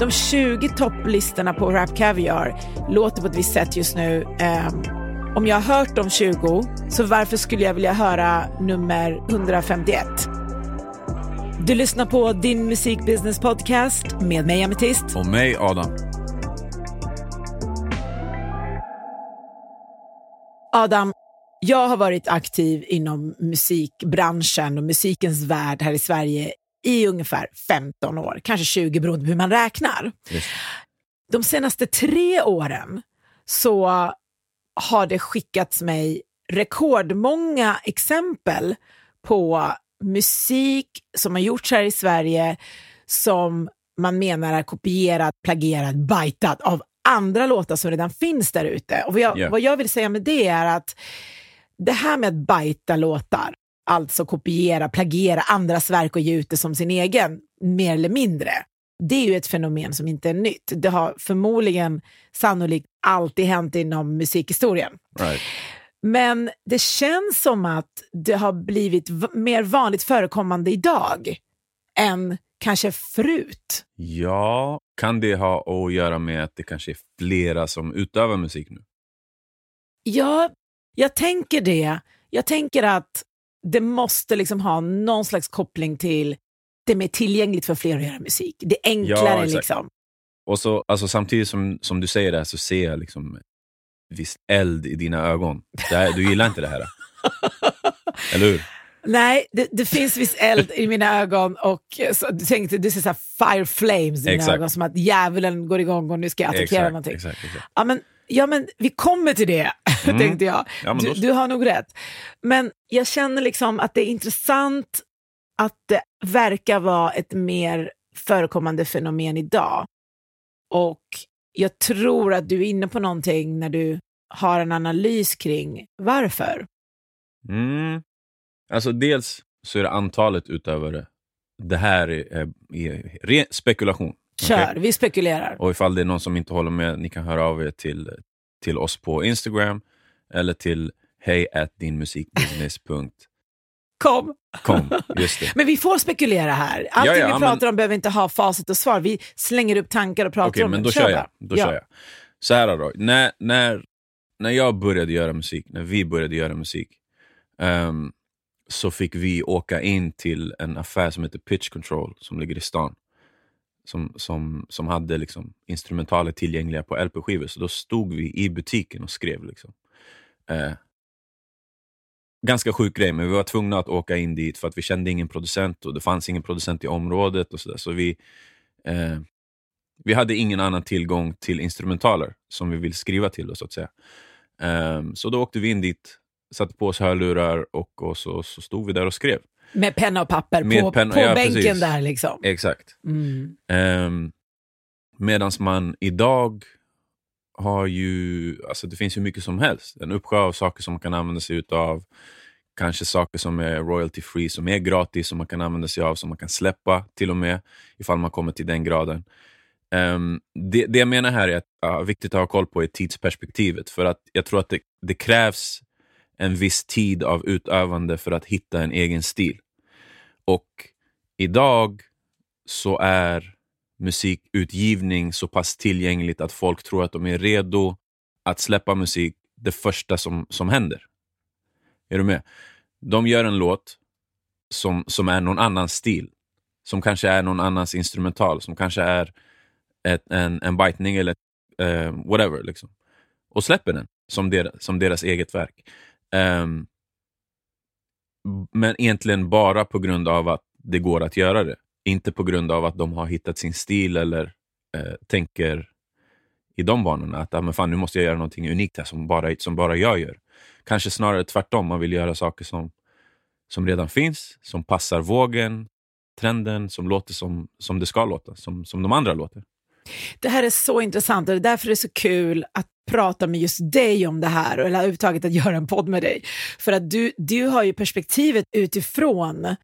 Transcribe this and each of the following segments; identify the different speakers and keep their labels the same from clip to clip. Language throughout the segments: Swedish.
Speaker 1: De 20 topplistorna på Rap Caviar låter på ett visst sätt just nu. Um, om jag har hört de 20, så varför skulle jag vilja höra nummer 151? Du lyssnar på Din Musikbusiness Podcast med mig Ametist.
Speaker 2: Och mig Adam.
Speaker 1: Adam, jag har varit aktiv inom musikbranschen och musikens värld här i Sverige i ungefär 15 år, kanske 20 beroende på hur man räknar.
Speaker 2: Just.
Speaker 1: De senaste tre åren så har det skickats mig rekordmånga exempel på musik som har gjorts här i Sverige som man menar är kopierad, plagierad, bajtad av andra låtar som redan finns där ute. Och vad jag,
Speaker 2: Yeah.
Speaker 1: vad jag vill säga med det är att det här med att bajta låtar, alltså kopiera, plagiera andras verk och ge ut det som sin egen, mer eller mindre, det är ju ett fenomen som inte är nytt. Det har förmodligen sannolikt alltid hänt inom musikhistorien.
Speaker 2: Right.
Speaker 1: Men det känns som att det har blivit mer vanligt förekommande idag än kanske förut.
Speaker 2: Ja, kan det ha att göra med att det kanske är flera som utövar musik nu?
Speaker 1: Ja, jag tänker det. Jag tänker att det måste liksom ha någon slags koppling till det är mer tillgängligt för fler att göra musik. Det är enklare
Speaker 2: Ja,
Speaker 1: liksom.
Speaker 2: Och så, alltså, samtidigt som, som du säger det här så ser jag liksom viss eld i dina ögon. Här, du gillar inte det här? Eller hur?
Speaker 1: Nej, det, det finns viss eld i mina ögon och så, du tänkte, du ser så fire flames i mina
Speaker 2: Exakt.
Speaker 1: ögon, som att djävulen går igång och nu ska jag attackera
Speaker 2: Exakt,
Speaker 1: någonting.
Speaker 2: exakt, exakt.
Speaker 1: Ja men, ja, men vi kommer till det,
Speaker 2: Mm.
Speaker 1: tänkte jag.
Speaker 2: Ja, men
Speaker 1: du,
Speaker 2: då-
Speaker 1: du har nog rätt. Men jag känner liksom att det är intressant att det verkar vara ett mer förekommande fenomen idag. Och jag tror att du är inne på någonting när du har en analys kring varför.
Speaker 2: Mm. Alltså dels så är det antalet utövare. Det här är, är, är ren spekulation.
Speaker 1: Kör,
Speaker 2: Okej?
Speaker 1: vi spekulerar.
Speaker 2: Och ifall det är någon som inte håller med, ni kan höra av er till, till oss på Instagram eller till hej dinmusikbusiness.com.
Speaker 1: Kom!
Speaker 2: Just det.
Speaker 1: Men vi får spekulera här. Allting
Speaker 2: Ja, ja,
Speaker 1: vi
Speaker 2: men-
Speaker 1: pratar om behöver inte ha facit och svar. Vi slänger upp tankar och pratar
Speaker 2: Okej,
Speaker 1: om
Speaker 2: men
Speaker 1: det.
Speaker 2: då kör jag. Då
Speaker 1: Ja.
Speaker 2: kör jag. Så här då, när, när, när jag började göra musik, när vi började göra musik, ehm, så fick vi åka in till en affär som heter Pitch Control, som ligger i stan. Som, som, som hade liksom instrumentaler tillgängliga på LP-skivor. Så då stod vi i butiken och skrev. Liksom. Eh, ganska sjuk grej, men vi var tvungna att åka in dit för att vi kände ingen producent och det fanns ingen producent i området. och Så, där. så vi, eh, vi hade ingen annan tillgång till instrumentaler som vi vill skriva till. Då, så att säga. Eh, så då åkte vi in dit, satte på oss hörlurar och, och så, så stod vi där och skrev.
Speaker 1: Med penna och papper
Speaker 2: Med
Speaker 1: på,
Speaker 2: penna-
Speaker 1: på
Speaker 2: ja,
Speaker 1: bänken
Speaker 2: precis.
Speaker 1: där liksom.
Speaker 2: Exakt.
Speaker 1: Mm.
Speaker 2: Um, Medan man idag har ju, alltså det finns ju mycket som helst. En uppsjö av saker som man kan använda sig utav. Kanske saker som är royalty free, som är gratis, som man kan använda sig av, som man kan släppa till och med, ifall man kommer till den graden. Ehm, det, det jag menar här är att ja, viktigt att ha koll på är tidsperspektivet. För att jag tror att det, det krävs en viss tid av utövande för att hitta en egen stil. Och idag så är musikutgivning så pass tillgängligt att folk tror att de är redo att släppa musik det första som, som händer. Är du med? De gör en låt som, som är någon annans stil. Som kanske är någon annans instrumental, som kanske är ett, en, en bitning eller uh, whatever. Liksom. Och släpper den som, der, som deras eget verk. Um, men egentligen bara på grund av att det går att göra det. Inte på grund av att de har hittat sin stil eller eh, tänker i de banorna. Att ah, men fan, nu måste jag göra någonting unikt här som bara, som bara jag gör. Kanske snarare tvärtom, man vill göra saker som, som redan finns, som passar vågen, trenden, som låter som, som det ska låta, som, som de andra låter.
Speaker 1: Det här är så intressant och det är därför det är så kul att prata med just dig om det här och eller överhuvudtaget att göra en podd med dig. För att du, du har ju perspektivet utifrån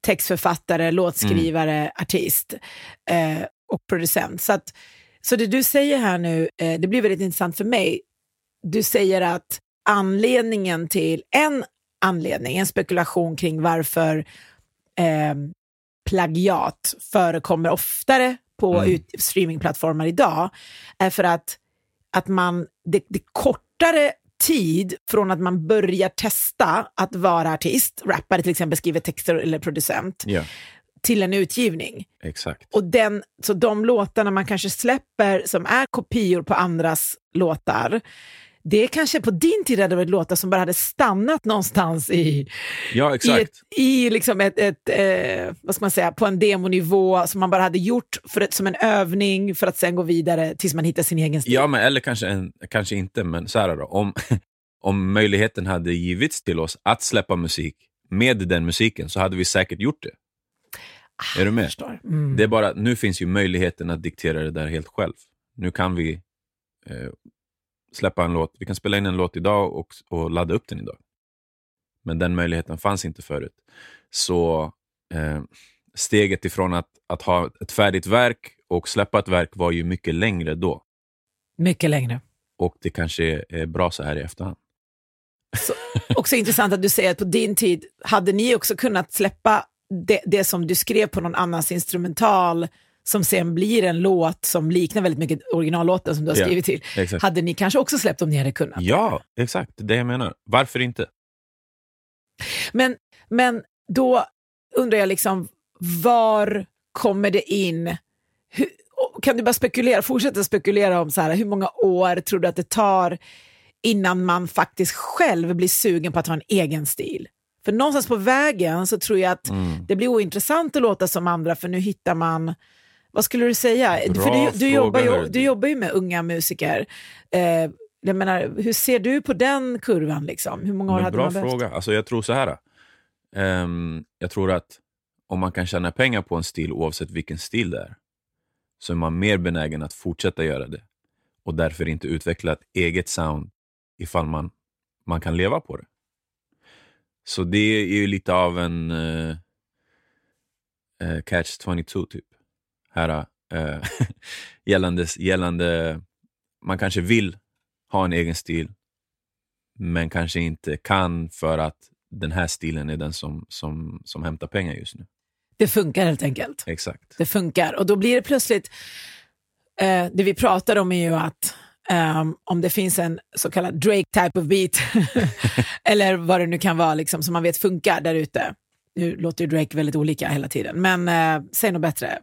Speaker 1: textförfattare, låtskrivare, artist eh, och producent. Så, att, så det du säger här nu, eh, det blir väldigt intressant för mig. Du säger att anledningen till, en anledning, en spekulation kring varför eh, plagiat förekommer oftare på
Speaker 2: Mm.
Speaker 1: streamingplattformar idag är för att, att man, det, det kortare tid från att man börjar testa att vara artist, rappare till exempel, skriver texter eller producent,
Speaker 2: Ja,
Speaker 1: till en utgivning.
Speaker 2: exakt.
Speaker 1: Och den, så de låtarna man kanske släpper som är kopior på andras låtar, det kanske på din tid hade varit låtar som bara hade stannat någonstans i,
Speaker 2: Ja,
Speaker 1: i, ett, i liksom ett, ett eh, vad ska man säga, på en demonivå som man bara hade gjort för ett, som en övning för att sen gå vidare tills man hittar sin egen stil.
Speaker 2: Ja, men, eller kanske, en, kanske inte, men så här då. Om, om möjligheten hade givits till oss att släppa musik med den musiken så hade vi säkert gjort det. är du med?
Speaker 1: Mm.
Speaker 2: Det är bara, nu finns ju möjligheten att diktera det där helt själv. Nu kan vi eh, släppa en låt, vi kan spela in en låt idag och, och ladda upp den idag. Men den möjligheten fanns inte förut. Så eh, steget ifrån att, att ha ett färdigt verk och släppa ett verk var ju mycket längre då.
Speaker 1: Mycket längre.
Speaker 2: Och det kanske är, bra så här i efterhand.
Speaker 1: Också intressant att du säger att på din tid hade ni också kunnat släppa det, det som du skrev på någon annans instrumental som sen blir en låt som liknar väldigt mycket originallåten som du har skrivit till.
Speaker 2: Exakt.
Speaker 1: Hade ni kanske också släppt om ni hade kunnat?
Speaker 2: Ja, exakt. Det jag menar. Varför inte?
Speaker 1: Men, men då undrar jag liksom, var kommer det in? Hur, kan du bara spekulera, fortsätta spekulera om så här, hur många år tror du att det tar innan man faktiskt själv blir sugen på att ha en egen stil? För någonstans på vägen så tror jag att
Speaker 2: Mm.
Speaker 1: det blir ointressant att låta som andra för nu hittar man vad skulle du säga?
Speaker 2: Bra
Speaker 1: för du, du, jobbar ju, du jobbar ju med unga musiker. Eh, jag menar, hur ser du på den kurvan? Liksom? Hur många år
Speaker 2: Men
Speaker 1: hade
Speaker 2: bra
Speaker 1: man behövt?
Speaker 2: fråga. Alltså, jag tror så här. Ehm, jag tror att om man kan tjäna pengar på en stil oavsett vilken stil det är, så är man mer benägen att fortsätta göra det och därför inte utveckla ett eget sound ifall man, man kan leva på det. Så det är ju lite av en eh, eh, catch 22 typ. Här, eh, gällande, gällande, man kanske vill ha en egen stil, men kanske inte kan för att den här stilen är den som, som, som hämtar pengar just nu.
Speaker 1: Det funkar helt enkelt.
Speaker 2: Exakt.
Speaker 1: Det funkar. Och då blir det plötsligt, eh, det vi pratar om är ju att ehm, om det finns en så kallad Drake type of beat, eller vad det nu kan vara, liksom, som man vet funkar där ute. Nu låter ju Drake väldigt olika hela tiden, men eh, säg något bättre.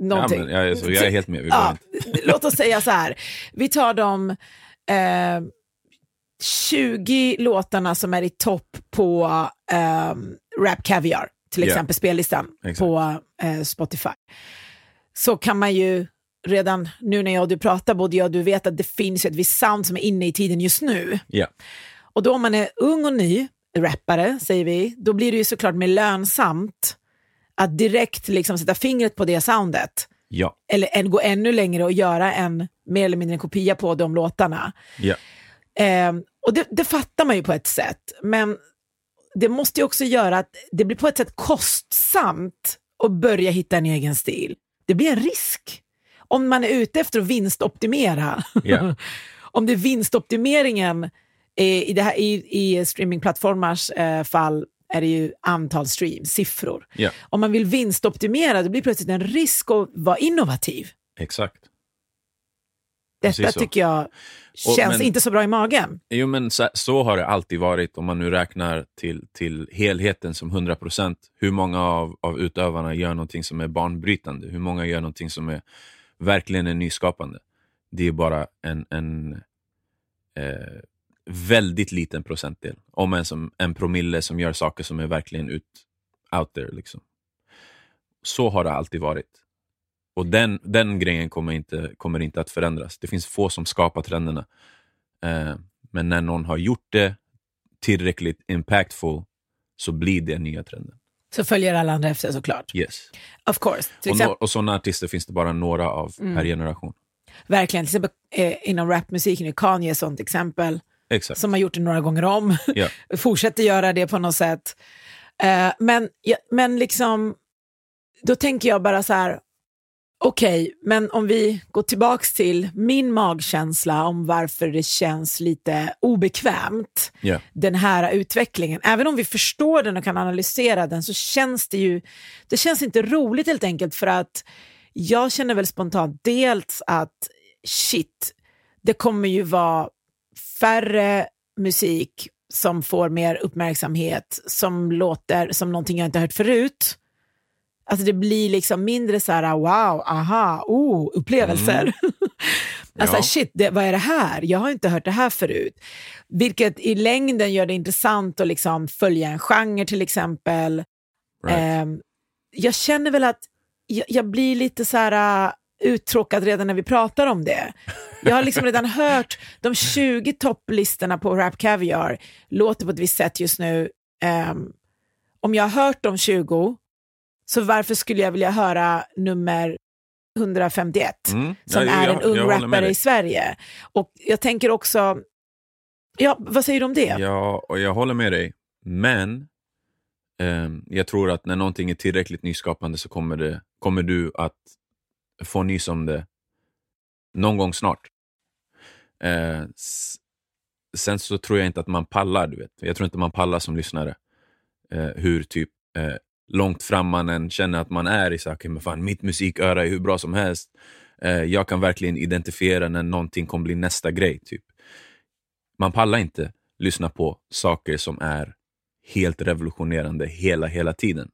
Speaker 2: Ja, men jag, är så, jag är helt med.
Speaker 1: Ja, låt oss säga så här, vi tar de eh, 20 låtarna som är i topp på eh, Rap Caviar, till exempel spellistan
Speaker 2: Exakt.
Speaker 1: på eh, Spotify. Så kan man ju redan nu när jag och du pratar, både jag och du vet att det finns ett visst sound som är inne i tiden just nu.
Speaker 2: Ja.
Speaker 1: Och då om man är ung och ny, rappare säger vi, då blir det ju såklart mer lönsamt att direkt liksom sätta fingret på det soundet
Speaker 2: Ja.
Speaker 1: eller än, gå ännu längre och göra en mer eller mindre en kopia på de låtarna.
Speaker 2: Ja.
Speaker 1: Ehm, och det, det fattar man ju på ett sätt, men det måste ju också göra att det blir på ett sätt kostsamt att börja hitta en egen stil. Det blir en risk. Om man är ute efter att vinstoptimera.
Speaker 2: Ja.
Speaker 1: Om det är vinstoptimeringen eh, i, det här, i, i streamingplattformars eh, fall är det ju antal streams, siffror.
Speaker 2: Ja.
Speaker 1: Om man vill vinstoptimera, det blir plötsligt en risk att vara innovativ.
Speaker 2: Exakt.
Speaker 1: Detta tycker jag känns
Speaker 2: men-
Speaker 1: inte så bra i magen.
Speaker 2: Jo, men så, så har det alltid varit om man nu räknar till, till helheten som 100 procent. Hur många av, av utövarna gör någonting som är banbrytande? Hur många gör någonting som är verkligen är nyskapande? Det är bara en, en eh, väldigt liten procentdel. Om ens som en promille som gör saker som är verkligen ut, out there. Liksom. Så har det alltid varit. Och den, den grejen kommer inte, kommer inte att förändras. Det finns få som skapar trenderna. Eh, men när någon har gjort det tillräckligt impactful så blir det nya trenden.
Speaker 1: Så följer alla andra efter såklart.
Speaker 2: Yes.
Speaker 1: Of course.
Speaker 2: Och, no, och sådana artister finns det bara några av
Speaker 1: Mm.
Speaker 2: per generation.
Speaker 1: Verkligen, till exempel eh, inom rapmusiken är Kanye ett sånt exempel
Speaker 2: Exakt.
Speaker 1: som har gjort det några gånger om.
Speaker 2: Ja.
Speaker 1: Fortsätter göra det på något sätt. Eh, men, ja, men liksom, då tänker jag bara så här, Okej, men om vi går tillbaks till min magkänsla om varför det känns lite obekvämt,
Speaker 2: Yeah.
Speaker 1: den här utvecklingen. Även om vi förstår den och kan analysera den så känns det ju, det känns inte roligt helt enkelt för att jag känner väl spontant dels att shit, det kommer ju vara färre musik som får mer uppmärksamhet, som låter som någonting jag inte hört förut. Alltså det blir liksom mindre så här wow, aha, oh, upplevelser. alltså
Speaker 2: Ja.
Speaker 1: shit, det, vad är det här? Jag har inte hört det här förut. Vilket i längden gör det intressant att liksom följa en genre till exempel.
Speaker 2: Right.
Speaker 1: Ehm, jag känner väl att jag, jag blir lite så här uttråkad redan när vi pratar om det. Jag har liksom redan hört de 20 topplistorna på Rap Caviar låter på ett visst sätt just nu. Ehm, om jag har hört de 20, så varför skulle jag vilja höra nummer 151
Speaker 2: Mm.
Speaker 1: som
Speaker 2: Ja,
Speaker 1: är
Speaker 2: jag-
Speaker 1: en ung rappare i Sverige? Och jag tänker också, ja, vad säger du om det?
Speaker 2: Ja, och jag håller med dig. Men ehm, jag tror att när någonting är tillräckligt nyskapande så kommer, det, kommer du att få nys om det någon gång snart. Eh, sen så tror jag inte att man pallar, du vet. Jag tror inte man pallar som lyssnare. Eh, hur typ eh, långt fram man än känner att man är i saker, men fan mitt musiköra är hur bra som helst. Eh, jag kan verkligen identifiera när någonting kommer bli nästa grej. typ. Man pallar inte lyssna på saker som är helt revolutionerande hela, hela tiden.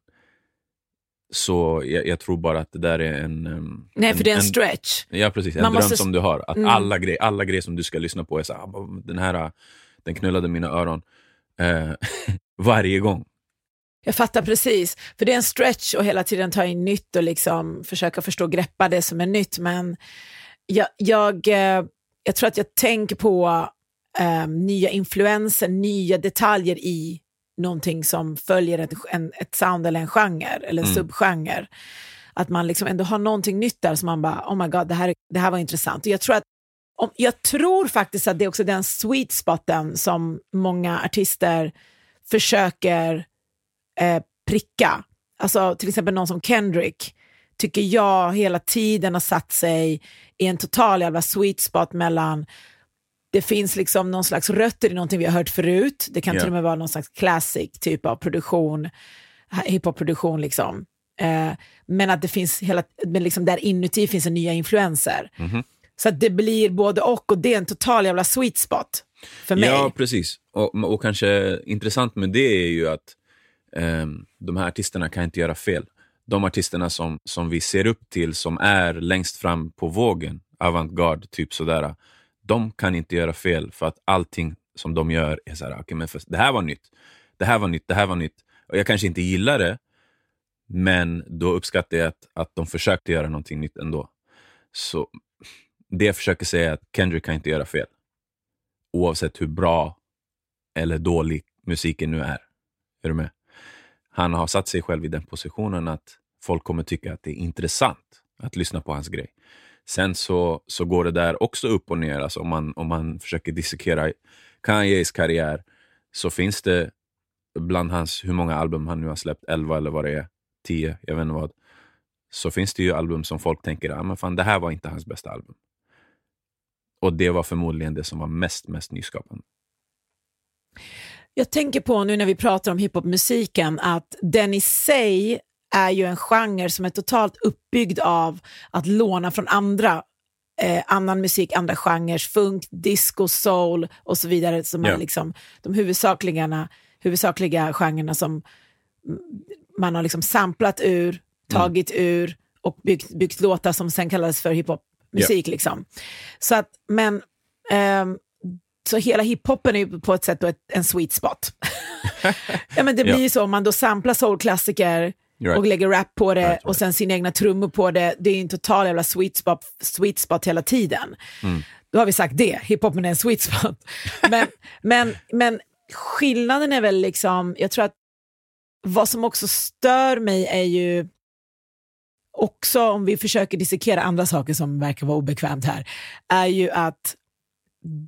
Speaker 2: Så jag, jag tror bara att det där är en... ehm,
Speaker 1: Nej, för det är en
Speaker 2: en,
Speaker 1: stretch.
Speaker 2: Ja, precis. En
Speaker 1: Man
Speaker 2: dröm
Speaker 1: måste-
Speaker 2: som du har. Att
Speaker 1: Mm.
Speaker 2: alla, grej, alla grejer som du ska lyssna på är så här, "Ah, den här, den knullade mina öron. Eh, varje gång.
Speaker 1: Jag fattar precis, för det är en stretch och hela tiden ta in nytt och liksom försöka förstå och greppa det som är nytt. Men jag, jag, eh, jag tror att jag tänker på eh, nya influenser, nya detaljer i någonting som följer ett, en, ett sound eller en genre eller en
Speaker 2: Mm.
Speaker 1: subgenre. Att man liksom ändå har någonting nytt där som man bara, oh my god, det här, det här var intressant. Och jag tror att om, jag tror faktiskt att det är också den sweet spoten som många artister försöker eh, pricka. Alltså till exempel någon som Kendrick tycker jag hela tiden har satt sig i en total jävla sweet spot mellan det finns liksom någon slags rötter i någonting vi har hört förut. Det kan
Speaker 2: Ja.
Speaker 1: till och med vara någon slags classic typ av produktion, hiphop-produktion liksom. Eh, men att det finns hela, men liksom där inuti finns en nya influenser.
Speaker 2: Mhm.
Speaker 1: Så att det blir både och och det är en total jävla sweet spot för mig.
Speaker 2: Ja, precis. Och, och kanske intressant med det är ju att ehm, de här artisterna kan inte göra fel. De artisterna som, som vi ser upp till, som är längst fram på vågen, avantgarde, typ sådär, de kan inte göra fel för att allting som de gör är såhär, okay, men för, det här var nytt, det här var nytt, det här var nytt. Och jag kanske inte gillar det, men då uppskattar jag att, att de försökte göra någonting nytt ändå. Så det jag försöker säga är att Kendrick kan inte göra fel. Oavsett hur bra eller dålig musiken nu är. Är du med? Han har satt sig själv i den positionen att folk kommer tycka att det är intressant att lyssna på hans grej. Sen så, så går det där också upp och ner. Alltså om, man, om man försöker dissekera Kanyes karriär så finns det bland hans, hur många album han nu har släppt, 11 eller vad det är, 10, jag vet inte vad. Så finns det ju album som folk tänker, ah, men fan, det här var inte hans bästa album. Och det var förmodligen det som var mest, mest nyskapande.
Speaker 1: Jag tänker på nu när vi pratar om hiphopmusiken att den i sig är ju en genre som är totalt uppbyggd av att låna från andra, eh, annan musik, andra genrer, funk, disco, soul och så vidare som
Speaker 2: Ja.
Speaker 1: är liksom de huvudsakliga, huvudsakliga genrerna som mm, man har liksom samplat ur, tagit ur och byggt, byggt låtar som sen kallades för hiphopmusik. Liksom. Så att, men ehm, så hela hiphopen är ju på ett sätt ett, en sweet spot. ja, men det blir
Speaker 2: Ja.
Speaker 1: ju så om man då samplar soulklassiker
Speaker 2: Right.
Speaker 1: och lägger rap på det
Speaker 2: Right,
Speaker 1: och sen sina egna trummor på det. Det är en total jävla sweet spot, sweet spot hela tiden.
Speaker 2: Mm.
Speaker 1: Då har vi sagt det, hiphopen är en sweet spot. Men, men, men skillnaden är väl liksom, jag tror att vad som också stör mig är ju också om vi försöker dissekera andra saker som verkar vara obekvämt här, är ju att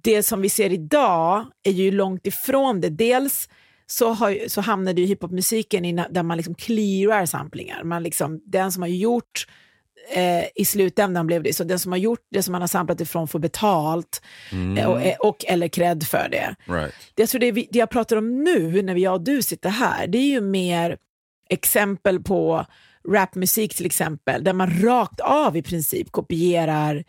Speaker 1: det som vi ser idag är ju långt ifrån det. Dels så, har, så hamnade ju hiphopmusiken i där man liksom clearar samplingar. Man liksom, den som har gjort eh, i slutändan blev det så. Den som har gjort det som man har samplat ifrån får betalt
Speaker 2: Mm.
Speaker 1: eh, och, eh, och eller cred för det.
Speaker 2: Right.
Speaker 1: det jag tror det, det jag pratar om nu, när jag och du sitter här, det är ju mer exempel på rapmusik till exempel, där man rakt av i princip kopierar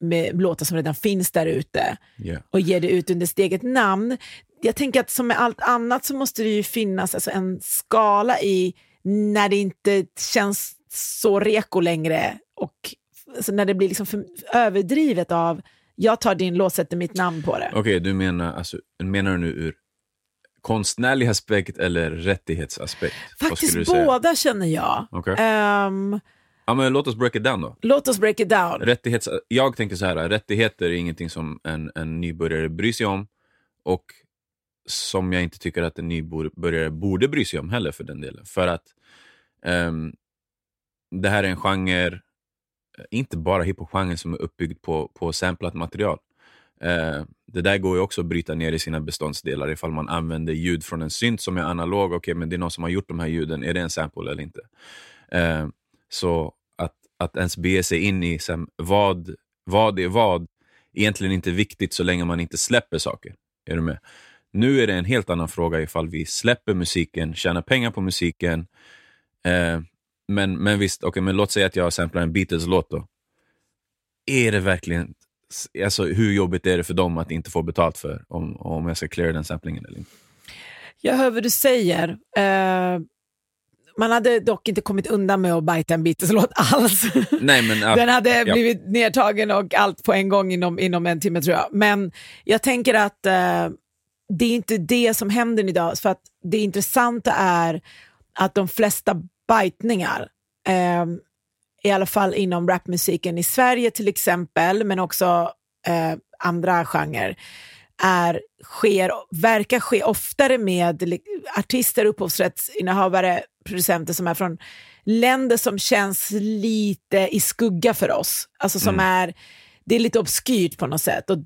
Speaker 1: med låtar som redan finns där ute
Speaker 2: Yeah.
Speaker 1: och ger det ut under sitt eget namn. Jag tänker att som med allt annat så måste det ju finnas alltså en skala i när det inte känns så reko längre och alltså när det blir liksom för överdrivet av jag tar din låt, sätter mitt namn på det.
Speaker 2: Okej, du menar, alltså, menar du nu ur konstnärlig aspekt eller rättighetsaspekt?
Speaker 1: Faktiskt båda känner jag.
Speaker 2: Okej.
Speaker 1: Ehm,
Speaker 2: Ja, men låt oss break it down då.
Speaker 1: låt oss break it down.
Speaker 2: Rättighets, jag tänker så här, rättigheter är ingenting som en, en nybörjare bryr sig om och som jag inte tycker att en nybörjare borde bry sig om heller för den delen. För att um, det här är en genre, eh, inte bara hiphop-genren som är uppbyggd på, på samplat material. Uh, det där går ju också att bryta ner i sina beståndsdelar ifall man använder ljud från en synt som är analog. Okej, men det är någon som har gjort de här ljuden. Är det en sample eller inte? Uh, så att, att ens bege sig in i sen, vad, vad är vad, egentligen inte viktigt så länge man inte släpper saker. Är du med? Nu är det en helt annan fråga ifall vi släpper musiken, tjänar pengar på musiken. Eh, men, men visst, okay, men låt säga att jag samplar en Beatles-låt då. Är det verkligen, alltså hur jobbigt är det för dem att inte få betalt för om, om jag ska cleara den samplingen eller inte?
Speaker 1: Jag hör vad du säger. Eh, man hade dock inte kommit undan med att bajta en Beatles-låt alls.
Speaker 2: Nej, men, ja,
Speaker 1: Den hade
Speaker 2: ja.
Speaker 1: blivit nedtagen och allt på en gång inom, inom en timme tror jag. Men jag tänker att eh, det är inte det som händer idag. För att det intressanta är att de flesta bajtningar, eh, i alla fall inom rapmusiken i Sverige till exempel, men också eh, andra genrer, är, sker, verkar ske oftare med artister, upphovsrättsinnehavare, producenter som är från länder som känns lite i skugga för oss. Alltså som är, det är lite obskyrt på något sätt. Och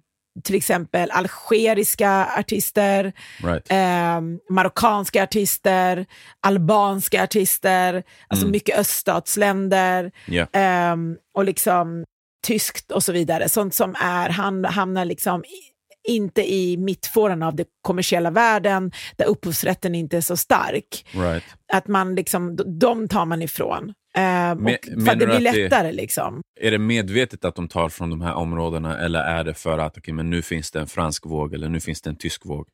Speaker 1: till exempel algeriska artister,
Speaker 2: Right.
Speaker 1: eh, marockanska artister, albanska artister, alltså mycket öststatsländer
Speaker 2: Ja.
Speaker 1: ehm, och liksom tyskt och så vidare. Sånt som är, han, hamnar liksom i, inte i mittfåran av den kommersiella världen där upphovsrätten inte är så stark.
Speaker 2: Right.
Speaker 1: Att man liksom, de tar man ifrån. Ehm,
Speaker 2: Men-
Speaker 1: för att det blir
Speaker 2: att det-
Speaker 1: lättare liksom.
Speaker 2: Är det medvetet att de tar från de här områdena eller är det för att okay, men nu finns det en fransk våg eller nu finns det en tysk våg?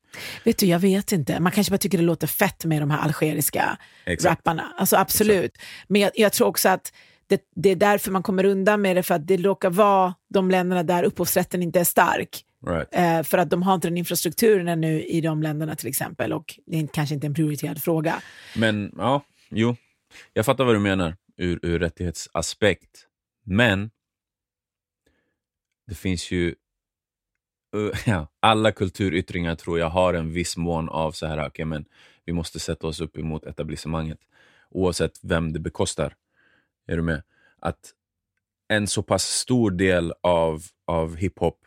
Speaker 1: Vet du, jag vet inte. Man kanske bara tycker det låter fett med de här algeriska
Speaker 2: Exakt.
Speaker 1: rapparna. Alltså absolut. Men jag, jag tror också att det, det är därför man kommer undan med det, för att det råkar vara de länderna där upphovsrätten inte är stark.
Speaker 2: Right.
Speaker 1: Eh, för att de har inte den infrastrukturen ännu i de länderna till exempel och det är kanske inte en prioriterad fråga.
Speaker 2: Men ja, jo. Jag fattar vad du menar ur, ur rättighetsaspekt. Men det finns ju... uh, ja, alla kulturyttringar tror jag har en viss mån av så här, okay, men vi måste sätta oss upp emot etablissemanget. Oavsett vem det bekostar. Är du med? Att en så pass stor del av, av hiphop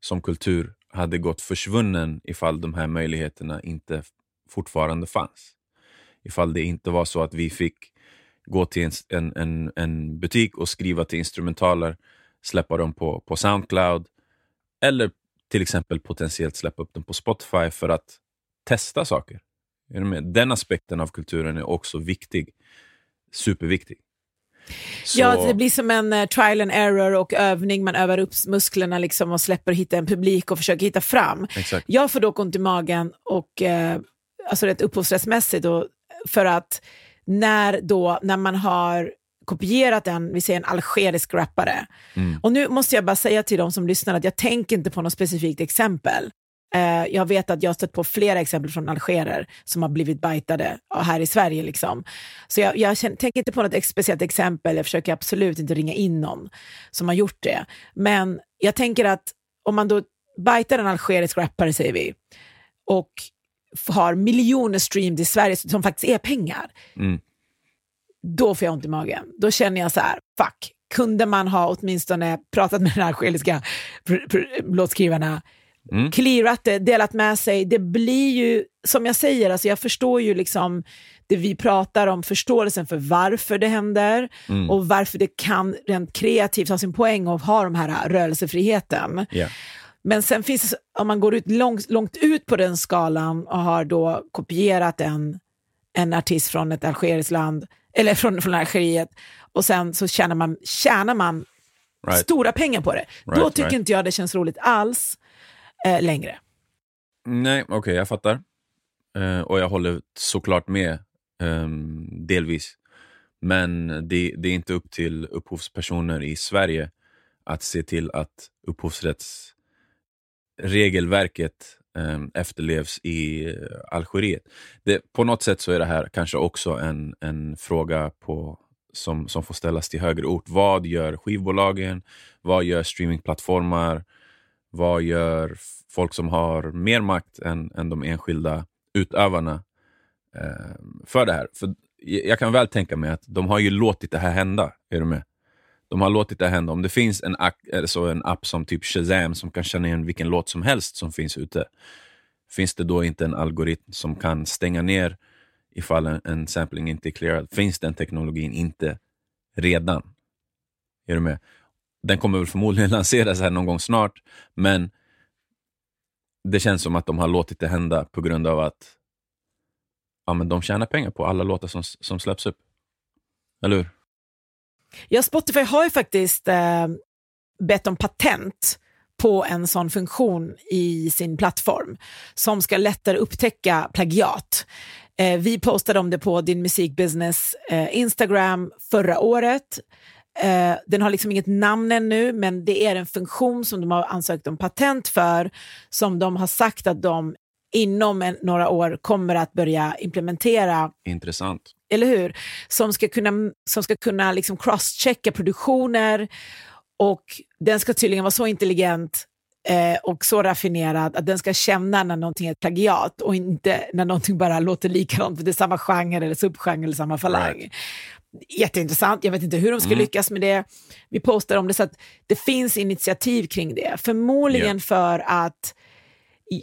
Speaker 2: som kultur hade gått försvunnen ifall de här möjligheterna inte fortfarande fanns. Ifall det inte var så att vi fick gå till en, en, en, en butik och skriva till instrumentaler, släppa dem på, på Soundcloud eller till exempel potentiellt släppa upp dem på Spotify för att testa saker. Den aspekten av kulturen är också viktig. Superviktig. Så,
Speaker 1: Ja, det blir som en eh, trial and error och övning. Man övar upp musklerna liksom och släpper hitta en publik och försöker hitta fram.
Speaker 2: Exakt.
Speaker 1: Jag får dock ont i magen, och, eh, alltså rätt upphovsrättsmässigt, och, för att när, då, när man har kopierat en, vi säger en algerisk rappare,
Speaker 2: Mm.
Speaker 1: och nu måste jag bara säga till de som lyssnar att jag tänker inte på något specifikt exempel. Eh, jag vet att jag har stött på flera exempel från algerer som har blivit bajtade här i Sverige. Liksom. Så jag, jag känner, tänker inte på något speciellt exempel, jag försöker absolut inte ringa in någon som har gjort det. Men jag tänker att om man då bajtar en algerisk rappare, säger vi, och har miljoner streams i Sverige som faktiskt är pengar,
Speaker 2: Mm.
Speaker 1: då får jag ont i magen. Då känner jag så här, fuck, kunde man ha åtminstone pratat med den algeriska låtskrivarna,
Speaker 2: Mm.
Speaker 1: clearat det, delat med sig. Det blir ju, som jag säger, alltså jag förstår ju liksom där vi pratar om förståelsen för varför det händer
Speaker 2: Mm.
Speaker 1: och varför det kan rent kreativt ha sin poäng att ha de här rörelsefriheten.
Speaker 2: Ja.
Speaker 1: Men sen finns om man går ut långt, långt ut på den skalan och har då kopierat en, en artist från ett algeriskt land, eller från, från Algeriet, och sen så tjänar man, tjänar man
Speaker 2: Right.
Speaker 1: stora pengar på det. då
Speaker 2: Right,
Speaker 1: tycker
Speaker 2: right.
Speaker 1: inte jag det känns roligt alls eh, längre.
Speaker 2: Nej, okej, jag fattar. Eh, och jag håller såklart med, ehm, delvis. Men det, det är inte upp till upphovspersoner i Sverige att se till att regelverket ehm, efterlevs i eh, Algeriet. Det, på något sätt så är det här kanske också en, en fråga på, som, som får ställas till högre ort. Vad gör skivbolagen? Vad gör streamingplattformar? Vad gör folk som har mer makt än, än de enskilda utövarna eh, för det här? För jag jag kan väl tänka mig att de har ju låtit det här hända. Är du med? De har låtit det hända. Om det finns en, alltså en app som typ Shazam som kan känna igen vilken låt som helst som finns ute. Finns det då inte en algoritm som kan stänga ner ifall en, en sampling inte är clearad? Finns den teknologin inte redan? Är du med? Den kommer väl förmodligen lanseras här någon gång snart, men det känns som att de har låtit det hända på grund av att ja, men de tjänar pengar på alla låtar som, som släpps upp. Eller hur?
Speaker 1: Ja, Spotify har ju faktiskt eh, bett om patent på en sån funktion i sin plattform som ska lättare upptäcka plagiat. Eh, vi postade om det på din musikbusiness eh, Instagram förra året. Eh, den har liksom inget namn ännu, men det är en funktion som de har ansökt om patent för, som de har sagt att de inom en, några år kommer att börja implementera
Speaker 2: Intressant
Speaker 1: eller hur? Som ska kunna, som ska kunna liksom crosschecka produktioner och den ska tydligen vara så intelligent eh, och så raffinerad att den ska känna när någonting är ett plagiat och inte när någonting bara låter likadant för det är samma genre eller subgenre eller samma falang.
Speaker 2: Right.
Speaker 1: Jätteintressant, jag vet inte hur de ska
Speaker 2: Mm.
Speaker 1: lyckas med det. Vi postar om det så att det finns initiativ kring det. Förmodligen
Speaker 2: Ja.
Speaker 1: för att i,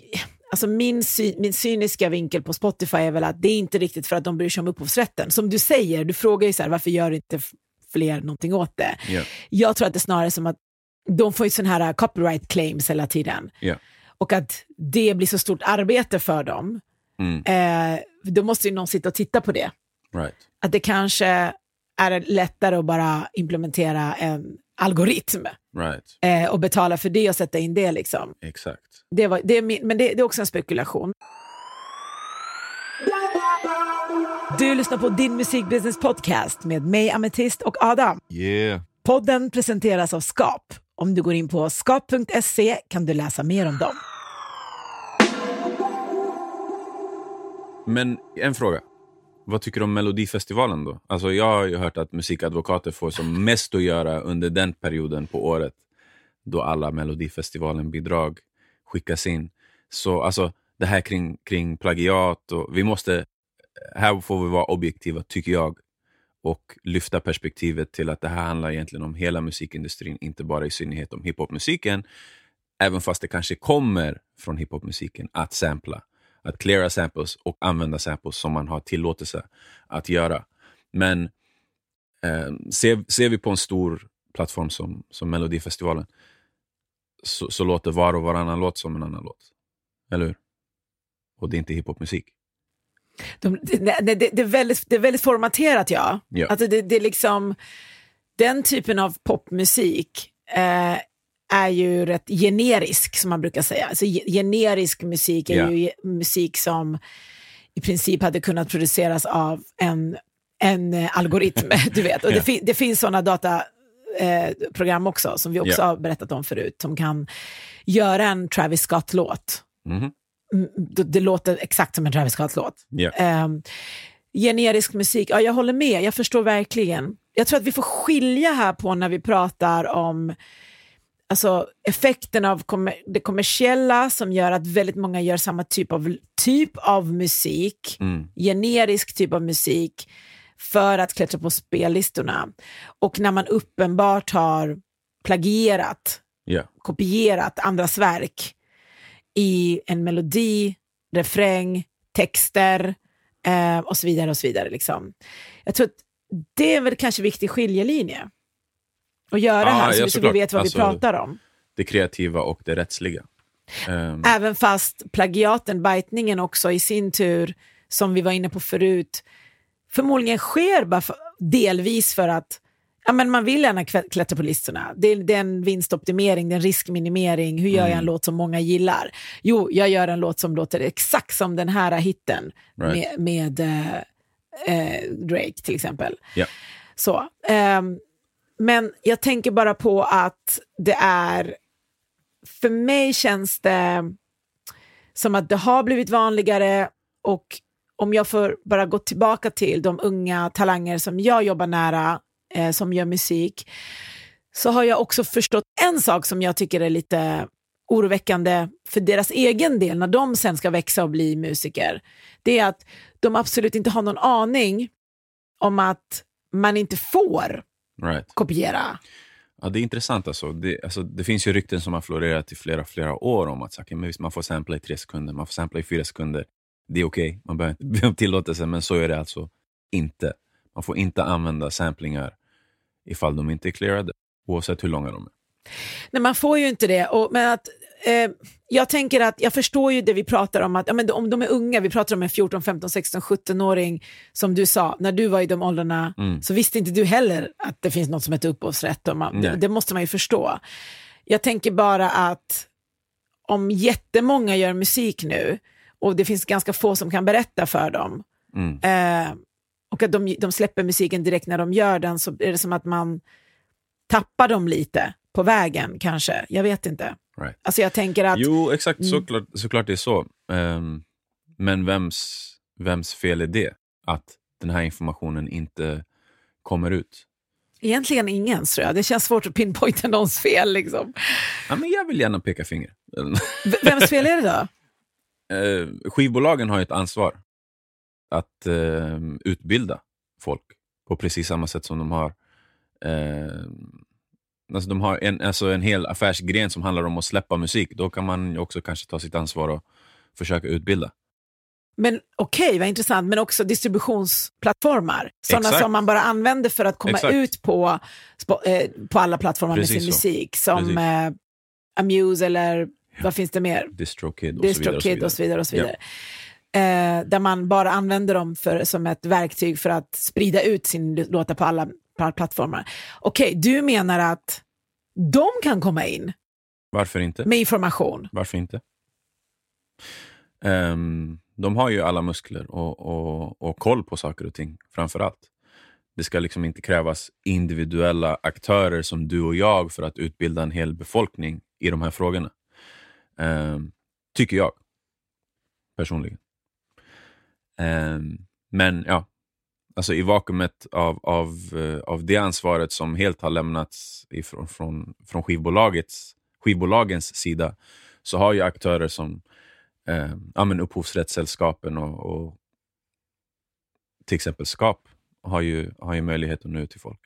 Speaker 1: alltså min, sy, min cyniska vinkel på Spotify är väl att det är inte riktigt för att de bryr sig om upphovsrätten. Som du säger, du frågar ju så här, varför gör inte fler någonting åt det?
Speaker 2: Ja.
Speaker 1: Jag tror att det är snarare som att de får ju sådana här copyright claims hela tiden.
Speaker 2: Ja.
Speaker 1: Och att det blir så stort arbete för dem.
Speaker 2: Mm.
Speaker 1: Eh, då måste ju någon sitta och titta på det.
Speaker 2: Right.
Speaker 1: Att det kanske är lättare att bara implementera en algoritm
Speaker 2: Right.
Speaker 1: eh, och betala för det och sätta in det. Liksom.
Speaker 2: Exakt.
Speaker 1: Det var, det är min, men det, det är också en spekulation. Du lyssnar på Din Musikbusiness Podcast med mig, Ametist och Adam.
Speaker 2: Yeah.
Speaker 1: Podden presenteras av Skap. Om du går in på skap.se kan du läsa mer om dem.
Speaker 2: Men en fråga. Vad tycker du om Melodifestivalen då? Alltså jag har ju hört att musikadvokater får som mest att göra under den perioden på året då alla Melodifestivalen-bidrag skickas in. Så alltså det här kring, kring plagiat och vi måste, här får vi vara objektiva tycker jag och lyfta perspektivet till att det här handlar egentligen om hela musikindustrin, inte bara i synnerhet om hiphopmusiken. Även fast det kanske kommer från hiphopmusiken att sampla att cleara samples och använda samples som man har tillåtelse att göra. Men eh, ser, ser vi på en stor plattform som, som Melodifestivalen så, så låter var och varannan låt som en annan låt. Eller hur? Och det är inte hiphopmusik.
Speaker 1: De, det, det, det, är väldigt, det är väldigt formaterat, ja.
Speaker 2: Ja.
Speaker 1: Alltså det, det är liksom, den typen av popmusik eh, är ju rätt generisk, som man brukar säga. Alltså, ge- generisk musik är
Speaker 2: Ja.
Speaker 1: ju musik som i princip hade kunnat produceras av en, en eh, algoritm. du vet. Och det,
Speaker 2: Ja.
Speaker 1: fin, det finns sådana dataprogram eh, program också, som vi också
Speaker 2: Ja.
Speaker 1: har berättat om förut, som kan göra en Travis Scott-låt.
Speaker 2: Mhm.
Speaker 1: Mm, Det, det låter exakt som en Travis Scott-låt.
Speaker 2: Ja.
Speaker 1: Ehm, generisk musik, ja jag håller med, jag förstår verkligen. Jag tror att vi får skilja här på när vi pratar om alltså, effekten av kommer, det kommersiella som gör att väldigt många gör samma typ av, typ av musik,
Speaker 2: Mm.
Speaker 1: generisk typ av musik för att klättra på spellistorna. Och när man uppenbart har plagierat
Speaker 2: Ja.
Speaker 1: kopierat andras verk i en melodi, refräng, texter Eh, och så vidare och så vidare. Liksom. Jag tror att det är väl kanske viktig skiljelinje. Att göra
Speaker 2: Ja,
Speaker 1: här, så,
Speaker 2: ja,
Speaker 1: så vi vet vad
Speaker 2: Alltså-
Speaker 1: vi pratar om.
Speaker 2: Det kreativa och det rättsliga. Ehm,
Speaker 1: Även fast plagiaten, bajtningen också i sin tur, som vi var inne på förut, förmodligen sker bara för, delvis för att ja, men man vill gärna klättra på listorna. Det det är en vinstoptimering, det är en riskminimering. Hur gör jag en
Speaker 2: Mm.
Speaker 1: låt som många gillar? Jo, jag gör en låt som låter exakt som den här hitten
Speaker 2: Right.
Speaker 1: med, med eh, eh, Drake till exempel.
Speaker 2: Ja.
Speaker 1: Så, ehm, men jag tänker bara på att det är, för mig känns det som att det har blivit vanligare och om jag får bara gå tillbaka till de unga talanger som jag jobbar nära, eh, som gör musik, så har jag också förstått en sak som jag tycker är lite oroväckande för deras egen del när de sen ska växa och bli musiker. Det är att de absolut inte har någon aning om att man inte får
Speaker 2: right.
Speaker 1: kopiera.
Speaker 2: Ja, det är intressant. Alltså. Det, alltså, det finns ju rykten som har florerat i flera, flera år om att okay, men visst, man får sampla i tre sekunder, man får sampla i fyra sekunder. Det är okej, man behöver inte be om tillåtelse, men så är det alltså inte. Man får inte använda samplingar ifall de inte är clearade, oavsett hur långa de är.
Speaker 1: Nej, man får ju inte det. Och, men att, eh, jag tänker att jag förstår ju det vi pratar om, att ja, men om de är unga, vi pratar om en 14, 15, 16, 17-åring, som du sa, när du var i de åldrarna
Speaker 2: Mm.
Speaker 1: så visste inte du heller att det finns något som heter upphovsrätt. Och man, det,
Speaker 2: Nej.
Speaker 1: det måste man ju förstå. Jag tänker bara att om jättemånga gör musik nu och det finns ganska få som kan berätta för dem,
Speaker 2: Mm.
Speaker 1: eh, och att de, de släpper musiken direkt när de gör den, så är det som att man tappar dem lite på vägen kanske. Jag vet inte.
Speaker 2: Right.
Speaker 1: Alltså jag tänker att,
Speaker 2: Jo, exakt.
Speaker 1: Mm.
Speaker 2: Såklart, såklart det är så. Ehm, men vems, vems fel är det? Att den här informationen inte kommer ut?
Speaker 1: egentligen ingens tror jag. Det känns svårt att pinpointa någons fel liksom.
Speaker 2: Ja, men jag vill gärna peka finger.
Speaker 1: Vems fel är det då?
Speaker 2: Eh, skivbolagen har ett ansvar att eh, utbilda folk på precis samma sätt som de har eh, alltså de har en, alltså en hel affärsgren som handlar om att släppa musik. Då kan man också kanske ta sitt ansvar och försöka utbilda.
Speaker 1: Men okej, vad intressant. Men också distributionsplattformar. Sådana som man bara använder för att komma
Speaker 2: Exakt.
Speaker 1: ut på, eh, på alla plattformar med
Speaker 2: Precis
Speaker 1: sin
Speaker 2: så.
Speaker 1: musik. Som eh, Amuse eller vad finns det mer?
Speaker 2: Distrokid och så vidare.
Speaker 1: DistroKid och så vidare. Och så
Speaker 2: Ja.
Speaker 1: vidare. Eh, där man bara använder dem för, som ett verktyg för att sprida ut sin alla, på alla plattformar. Okej, du menar att de kan komma in
Speaker 2: Varför inte?
Speaker 1: med information?
Speaker 2: Varför inte? Ehm, de har ju alla muskler och, och, och koll på saker och ting, framför allt. Det ska liksom inte krävas individuella aktörer som du och jag för att utbilda en hel befolkning i de här frågorna. Ehm, tycker jag, personligen. Ehm, men ja, alltså i vakuumet av, av, eh, av det ansvaret som helt har lämnats ifrån, från, från skivbolagets, skivbolagens sida så har ju aktörer som eh, ja, men upphovsrättssällskapen och, och till exempel SKAP har ju, har ju möjlighet att nå ut till folk.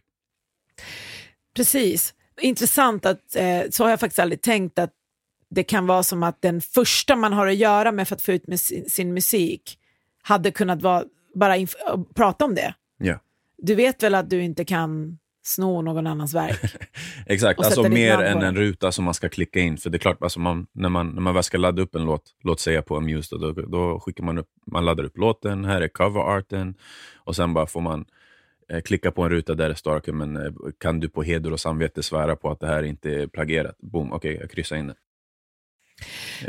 Speaker 1: Precis. Intressant att, eh, så har jag faktiskt aldrig tänkt att det kan vara som att den första man har att göra med för att få ut med sin, sin musik hade kunnat vara bara prata om det.
Speaker 2: Ja.
Speaker 1: Du vet väl att du inte kan sno någon annans verk?
Speaker 2: Exakt, alltså mer än en ruta som man ska klicka in. För det är klart, alltså man, när, man, när man väl ska ladda upp en låt, låt säga på Amuse, då, då, skickar man upp, man laddar upp låten, här är coverarten och sen bara får man eh, klicka på en ruta där det står, okay, men, eh, kan du på heder och samvete svära på att det här inte är plagierat? Boom, okej, jag kryssar in det.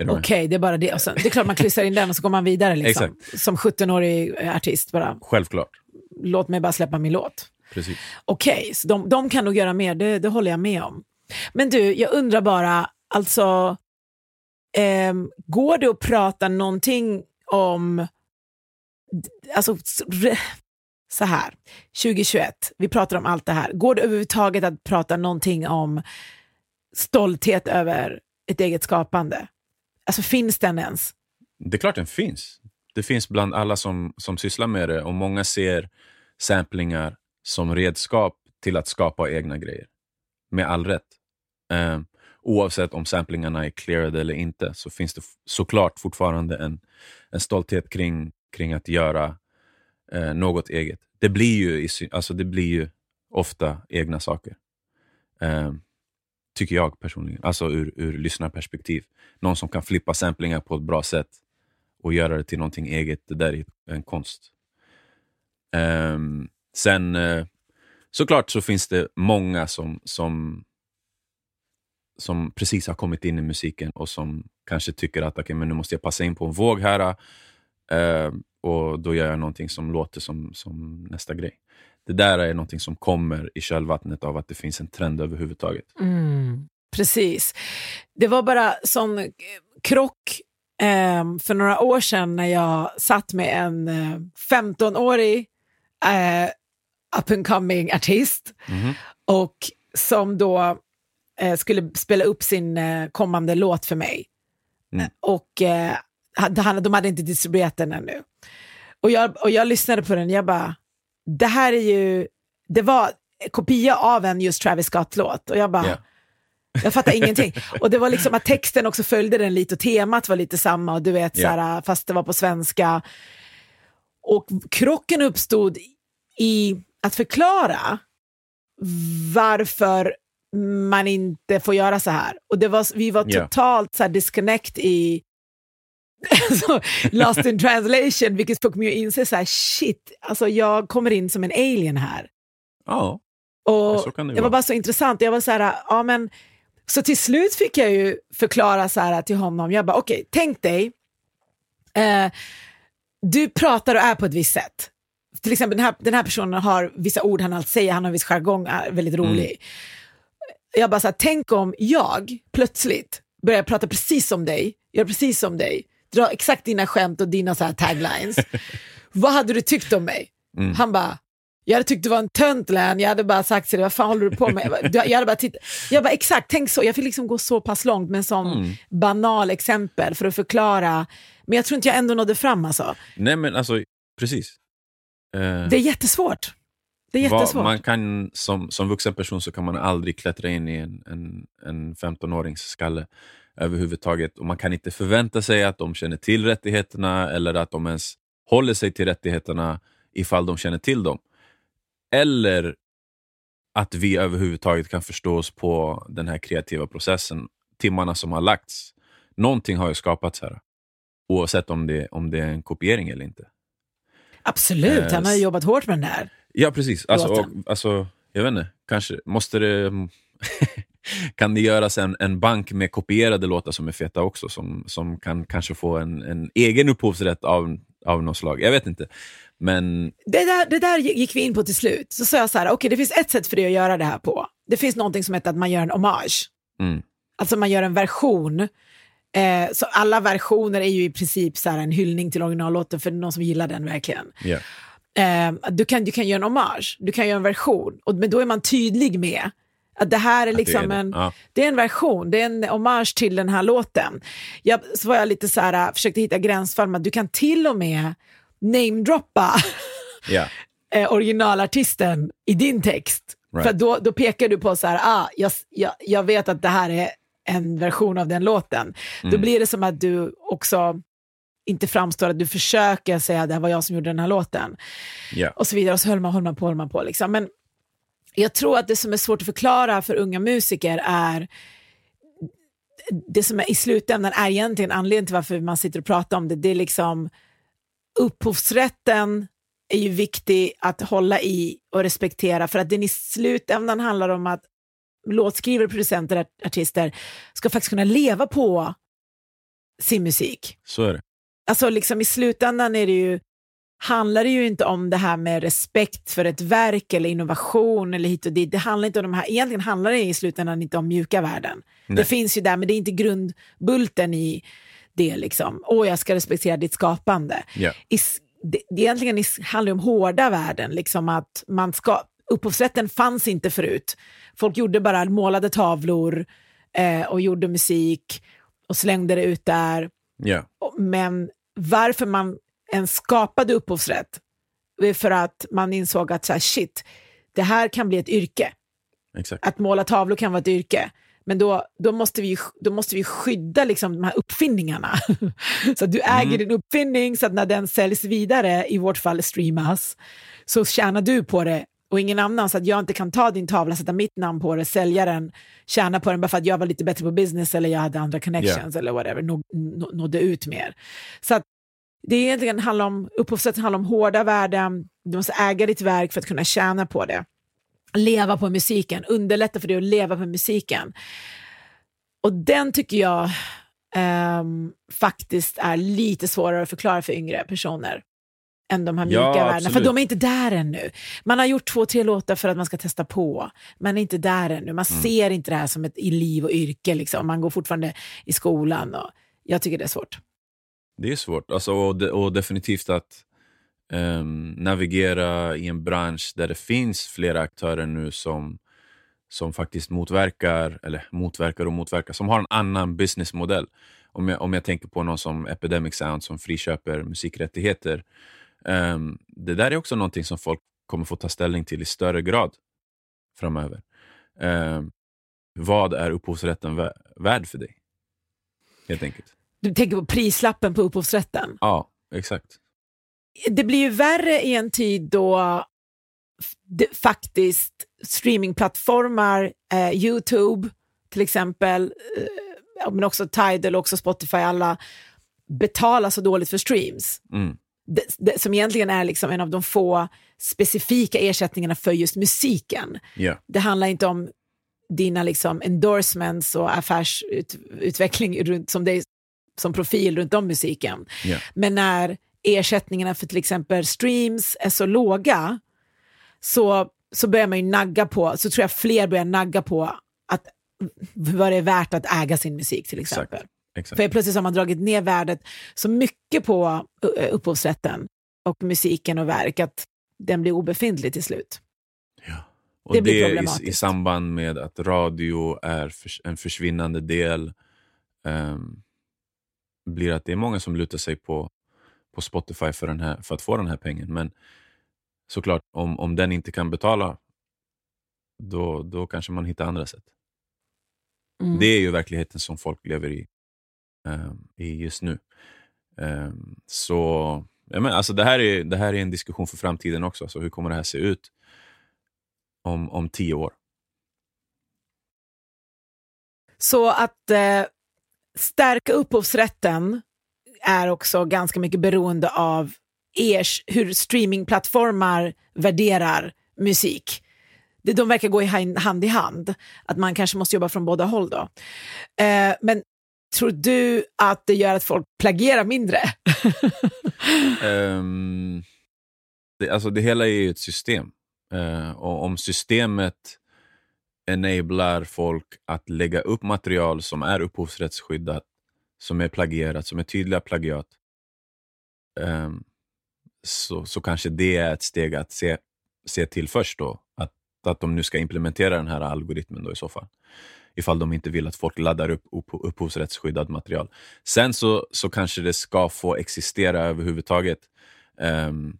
Speaker 1: Okej,
Speaker 2: med?
Speaker 1: det är bara det. Och sen, det är klart man kryssar in den och så går man vidare liksom. Som 17-årig artist bara.
Speaker 2: Självklart,
Speaker 1: Låt mig bara släppa min låt.
Speaker 2: precis.
Speaker 1: Okej, så de, de kan nog göra mer, det, det håller jag med om. Men du, jag undrar bara, alltså, ehm, går det att prata någonting om, alltså, så här, 2021, vi pratar om allt det här, går det överhuvudtaget att prata någonting om stolthet över ett eget skapande? Alltså finns den ens?
Speaker 2: Det är klart den finns. Det finns bland alla som, som sysslar med det och många ser samplingar som redskap till att skapa egna grejer. Med all rätt. Eh, oavsett om samplingarna är clearade eller inte så finns det såklart fortfarande en, en stolthet kring, kring att göra eh, något eget. Det blir ju, alltså det blir ju ofta egna saker. Eh, tycker jag personligen. Alltså ur, ur lyssnarperspektiv. Någon som kan flippa samplingar på ett bra sätt och göra det till någonting eget. Det där är en konst. Um, sen uh, såklart så finns det många som, som, som precis har kommit in i musiken och som kanske tycker att okay, men nu måste jag passa in på en våg här. Uh, och då gör jag någonting som låter som, som nästa grej. Det där är någonting som kommer i kölvattnet av att det finns en trend överhuvudtaget.
Speaker 1: Mm, precis. Det var bara sån krock eh, för några år sedan när jag satt med en eh, 15-årig eh, up and coming artist mm. och som då eh, skulle spela upp sin eh, kommande låt för mig. Mm. Och eh, de hade inte distribuerat den ännu. Och jag, och jag lyssnade på den och jag bara, det här är ju, det var kopia av en just Travis Scott-låt och jag bara, yeah. jag fattar ingenting. Och det var liksom att texten också följde den lite och temat var lite samma och du vet, yeah. såhär, fast det var på svenska. Och krocken uppstod i att förklara varför man inte får göra så här. Och det var, vi var totalt så här, disconnect i alltså, lost in translation, vilket fick mig att inse så här, shit, alltså jag kommer in som en alien här.
Speaker 2: Ja,
Speaker 1: och så kan det, det var bara så intressant. Jag var så här, ja men, så till slut fick jag ju förklara så här till honom, jag bara okej, okay, tänk dig, eh, du pratar och är på ett visst sätt. Till exempel den här, den här personen har vissa ord han alltid säger, han har viss jargong, väldigt rolig. Mm. Jag bara så här, tänk om jag plötsligt börjar prata precis som dig, gör precis som dig, dra exakt dina skämt och dina så här taglines. vad hade du tyckt om mig? Mm. Han bara, jag hade tyckt du var en tönt län, jag hade bara sagt till dig, vad fan håller du på med? Jag hade bara tittat. Jag bara, exakt, tänk så. Jag fick liksom gå så pass långt med sån mm. banal exempel för att förklara. Men jag tror inte jag ändå nådde fram alltså.
Speaker 2: Nej men alltså, precis.
Speaker 1: Uh, det är jättesvårt. Det är jättesvårt. Vad,
Speaker 2: man kan, som, som vuxen person så kan man aldrig klättra in i en, en, en 15-årings skalle överhuvudtaget. Och man kan inte förvänta sig att de känner till rättigheterna eller att de ens håller sig till rättigheterna ifall de känner till dem. Eller att vi överhuvudtaget kan förstå oss på den här kreativa processen, timmarna som har lagts. Någonting har ju skapats här, oavsett om det, om det är en kopiering eller inte.
Speaker 1: Absolut, eh, han har jobbat hårt med den här
Speaker 2: Ja, precis. Alltså, och, alltså, jag vet inte, kanske måste det kan det göras en, en bank med kopierade låtar som är feta också, som, som kan kanske få en, en egen upphovsrätt av, av något slag. Jag vet inte. Men...
Speaker 1: Det, där, det där gick vi in på till slut. Så sa jag så här, okej okay, det finns ett sätt för dig att göra det här på. Det finns någonting som heter att man gör en hommage. Mm. Alltså man gör en version. Eh, så alla versioner är ju i princip så en hyllning till originallåten för någon som gillar den verkligen.
Speaker 2: Yeah.
Speaker 1: Eh, du, kan, du kan göra en hommage, du kan göra en version, och, men då är man tydlig med att det här är liksom det är en, ja. det är en version, det är en hommage till den här låten. Jag, så var jag lite så här, äh, försökte hitta gränsfall, men du kan till och med namedroppa
Speaker 2: yeah.
Speaker 1: originalartisten i din text. Right. För då, då pekar du på så här, ah, jag, jag, jag vet att det här är en version av den låten. Mm. Då blir det som att du också inte framstår att du försöker säga det var jag som gjorde den här låten.
Speaker 2: Yeah.
Speaker 1: Och så vidare, och så höll man, höll man på, höll man på. Liksom. Men jag tror att det som är svårt att förklara för unga musiker är det som är i slutändan är egentligen anledningen till varför man sitter och pratar om det. Det är liksom upphovsrätten är ju viktig att hålla i och respektera för att den i slutändan handlar om att låtskrivare, producenter, artister ska faktiskt kunna leva på sin musik.
Speaker 2: Så är det.
Speaker 1: Alltså liksom i slutändan är det ju handlar det ju inte om det här med respekt för ett verk eller innovation eller hit och dit. Det handlar inte om de här, egentligen handlar det i slutändan inte om mjuka värden. Nej. Det finns ju där, men det är inte grundbulten i det. liksom. Åh, jag ska respektera ditt skapande.
Speaker 2: Yeah.
Speaker 1: I, det, egentligen handlar det om hårda värden, liksom att man ska, upphovsrätten fanns inte förut. Folk gjorde bara målade tavlor eh, och gjorde musik och slängde det ut där.
Speaker 2: Yeah.
Speaker 1: Men varför man en skapad upphovsrätt för att man insåg att så här, shit, det här kan bli ett yrke.
Speaker 2: Exakt.
Speaker 1: Att måla tavlor kan vara ett yrke. Men då, då, måste vi, då måste vi skydda liksom de här uppfinningarna. så att du äger
Speaker 2: Mm.
Speaker 1: din uppfinning så att när den säljs vidare, i vårt fall streamas, så tjänar du på det och ingen annan. Så att jag inte kan ta din tavla, sätta mitt namn på det, sälja den, tjäna på den bara för att jag var lite bättre på business eller jag hade andra connections eller whatever, nå, nå, nådde ut mer. Så att det är egentligen handlar om, upphovsrätten handlar om hårda värden, du måste äga ditt verk för att kunna tjäna på det. Leva på musiken, underlätta för dig att leva på musiken. Och den tycker jag ehm, faktiskt är lite svårare att förklara för yngre personer än de här mjuka
Speaker 2: Ja,
Speaker 1: värdena, för de är inte där ännu. Man har gjort två, tre låtar för att man ska testa på, man är inte där ännu. Man
Speaker 2: Mm.
Speaker 1: ser inte det här som ett i liv och yrke, liksom. man går fortfarande i skolan. Och jag tycker det är svårt.
Speaker 2: Det är svårt. Alltså, och, de, och definitivt att um, navigera i en bransch där det finns flera aktörer nu som, som faktiskt motverkar, eller motverkar och motverkar, som har en annan businessmodell. Om jag, om jag tänker på någon som Epidemic Sound som friköper musikrättigheter. Um, det där är också någonting som folk kommer få ta ställning till i större grad framöver. Um, vad är upphovsrätten vä- värd för dig? Helt enkelt.
Speaker 1: Du tänker på prislappen på upphovsrätten.
Speaker 2: Ja, exakt.
Speaker 1: det blir ju värre i en tid då det, faktiskt streamingplattformar, eh, Youtube till exempel, eh, men också Tidal och också Spotify, alla betalar så dåligt för streams.
Speaker 2: Mm.
Speaker 1: Det, det, som egentligen är liksom en av de få specifika ersättningarna för just musiken.
Speaker 2: Ja.
Speaker 1: Det handlar inte om dina liksom endorsements och affärsutveckling runt, som dig som profil runt om musiken.
Speaker 2: Ja.
Speaker 1: Men när ersättningarna för till exempel streams är så låga så, så börjar man ju nagga på, så tror jag fler börjar nagga på att vad det är värt att äga sin musik till
Speaker 2: Exakt.
Speaker 1: exempel.
Speaker 2: Exakt.
Speaker 1: För plötsligt har man dragit ner värdet så mycket på uh, upphovsrätten och musiken och verk att den blir obefintlig till slut.
Speaker 2: Ja. Och
Speaker 1: Det
Speaker 2: det,
Speaker 1: blir
Speaker 2: i,
Speaker 1: problematiskt.
Speaker 2: i samband med att radio är förs- en försvinnande del ehm, blir att det är många som lutar sig på, på Spotify för, den här, för att få den här pengen. Men såklart, om, om den inte kan betala, då, då kanske man hittar andra sätt.
Speaker 1: Mm.
Speaker 2: Det är ju verkligheten som folk lever i, ehm, i just nu. Ehm, så ja, men, alltså, det, här är, det här är en diskussion för framtiden också. Så hur kommer det här se ut om, om tio år?
Speaker 1: Så att eh, stärka upphovsrätten är också ganska mycket beroende av ers, hur streamingplattformar värderar musik. Det, de verkar gå i hand, i hand, att man kanske måste jobba från båda håll då. Eh, men tror du att det gör att folk plagierar mindre?
Speaker 2: Ehm, det, alltså det hela är ju ett system. Eh, och om systemet enablar folk att lägga upp material som är upphovsrättsskyddat, som är plagierat, som är tydliga plagiat, um, så, så kanske det är ett steg att se, se till först då. Att, att de nu ska implementera den här algoritmen då i så fall. Ifall de inte vill att folk laddar upp upphovsrättsskyddat material. Sen så, så kanske det ska få existera överhuvudtaget. Um,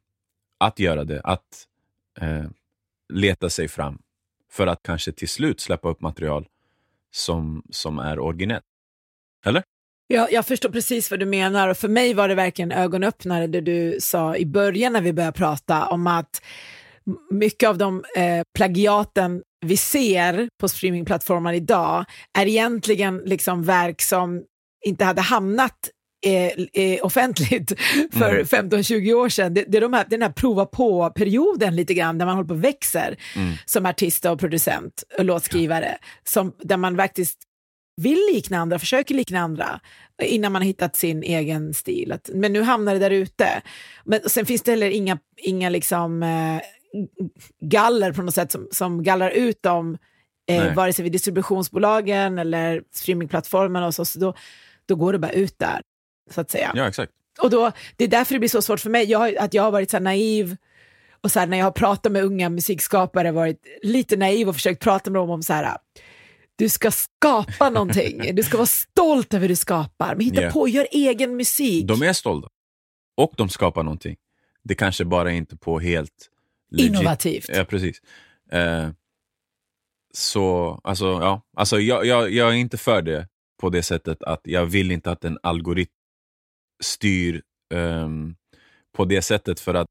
Speaker 2: att göra det, att uh, leta sig fram för att kanske till slut släppa upp material som, som är originellt.
Speaker 1: Ja, jag förstår precis vad du menar och för mig var det verkligen ögonöppnare det du sa i början när vi började prata om att mycket av de eh, plagiaten vi ser på streamingplattformar idag är egentligen liksom verk som inte hade hamnat eh, eh, offentligt för
Speaker 2: Mm.
Speaker 1: 15-20 år sedan. Det, det är de här, den här prova på-perioden lite grann, där man håller på och växer
Speaker 2: Mm.
Speaker 1: som artist och producent och låtskrivare, som, där man faktiskt vill likna andra, försöker likna andra innan man har hittat sin egen stil. Att, men nu hamnar det där ute. Men sen finns det heller inga, inga liksom, eh, galler på något sätt som, som gallrar ut dem, eh,
Speaker 2: Nej.
Speaker 1: vare sig vid distributionsbolagen eller streamingplattformarna och så, så då, då går det bara ut där, så att säga.
Speaker 2: Ja, exakt.
Speaker 1: Och då, det är därför det blir så svårt för mig, jag, att jag har varit så naiv och så här, när jag har pratat med unga musikskapare varit lite naiv och försökt prata med dem om så här, du ska skapa någonting, du ska vara stolt över det du skapar, men hitta
Speaker 2: Ja.
Speaker 1: på, gör egen musik.
Speaker 2: De är stolta. Och de skapar någonting. Det kanske bara inte på helt legit-
Speaker 1: Innovativt.
Speaker 2: Ja, precis. Eh, så, alltså, ja, alltså jag, jag, jag är inte för det på det sättet att jag vill inte att en algoritm styr um, på det sättet för att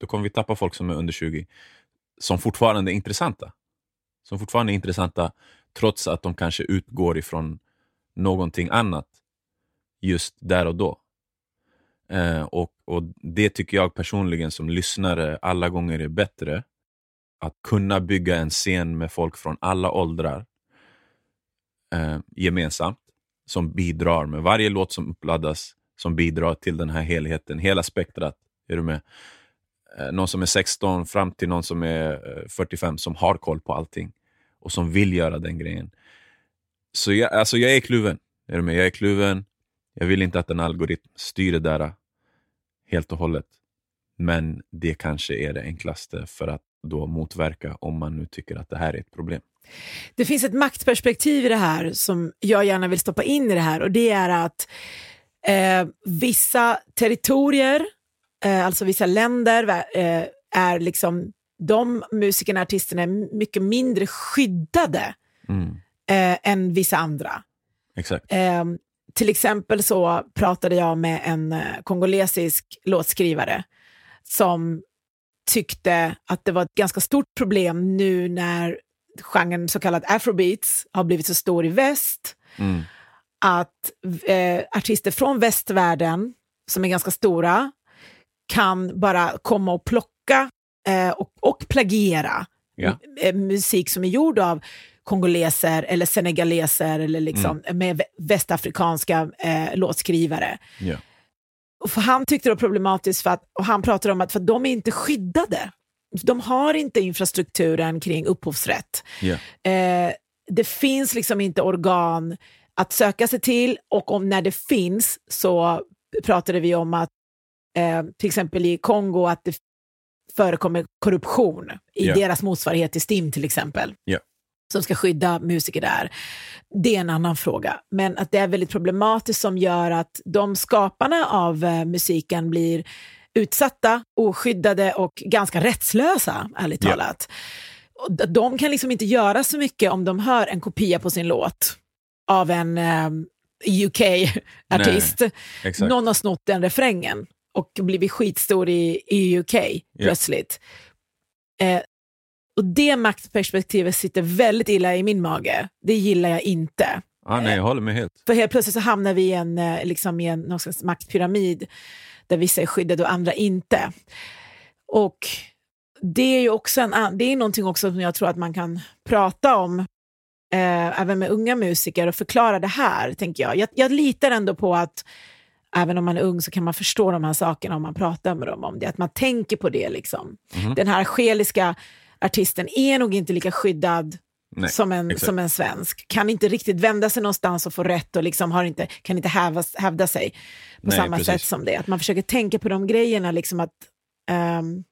Speaker 2: då kommer vi tappa folk som är under 20 som fortfarande är intressanta. Som fortfarande är intressanta trots att de kanske utgår ifrån någonting annat just där och då. Eh, och, och Det tycker jag personligen som lyssnare alla gånger är bättre. Att kunna bygga en scen med folk från alla åldrar eh, gemensamt, som bidrar med varje låt som uppladdas, som bidrar till den här helheten, hela spektrat. Är du med? Eh, någon som är 16 fram till någon som är eh, 45 som har koll på allting och som vill göra den grejen. Så jag, alltså jag är kluven. Är du med? Jag är kluven. Jag vill inte att en algoritm styr det där eh, helt och hållet. Men det kanske är det enklaste för att då motverka om man nu tycker att det här är ett problem.
Speaker 1: Det finns ett maktperspektiv i det här som jag gärna vill stoppa in i det här och det är att eh, vissa territorier, eh, alltså vissa länder, eh, är liksom de musikerna och artisterna är mycket mindre skyddade mm. eh, än vissa andra.
Speaker 2: Exakt.
Speaker 1: Eh, till exempel så pratade jag med en eh, kongolesisk låtskrivare som tyckte att det var ett ganska stort problem nu när genren så kallad afrobeats har blivit så stor i väst. Mm. Att eh, artister från västvärlden, som är ganska stora, kan bara komma och plocka eh, och, och plagiera ja. musik som är gjord av kongoleser eller senegaleser eller liksom mm. med västafrikanska eh, låtskrivare.
Speaker 2: Ja.
Speaker 1: Och för han tyckte det var problematiskt för att, och han pratade om att för de är inte skyddade. De har inte infrastrukturen kring upphovsrätt.
Speaker 2: Ja.
Speaker 1: Eh, det finns liksom inte organ att söka sig till och om när det finns så pratade vi om att eh, till exempel i Kongo att det förekommer korruption i yeah. deras motsvarighet till STIM till exempel.
Speaker 2: Yeah.
Speaker 1: som ska skydda musiker där. Det är en annan fråga. Men att det är väldigt problematiskt som gör att de skaparna av eh, musiken blir utsatta, oskyddade och ganska rättslösa, ärligt yeah. talat. De kan liksom inte göra så mycket om de hör en kopia på sin låt av en eh, UK-artist. Någon har snott den refrängen och blivit skitstor i, i UK yeah. plötsligt. Eh, och det maktperspektivet sitter väldigt illa i min mage. Det gillar jag inte.
Speaker 2: Ah, nej, jag håller med helt.
Speaker 1: För helt plötsligt så hamnar vi i en, eh, liksom i en någon slags maktpyramid där vissa är skyddade och andra inte. Och det är ju också en, det är någonting också som jag tror att man kan prata om eh, även med unga musiker och förklara det här, tänker jag. jag. Jag litar ändå på att även om man är ung så kan man förstå de här sakerna om man pratar med dem om det, att man tänker på det. Liksom. Mm. Den här algeriska artisten är nog inte lika skyddad Nej, som, en, som en svensk. Kan inte riktigt vända sig någonstans och få rätt och liksom har inte, kan inte häva, hävda sig på Nej, samma precis. sätt som det. Att man försöker tänka på de grejerna, liksom att, um,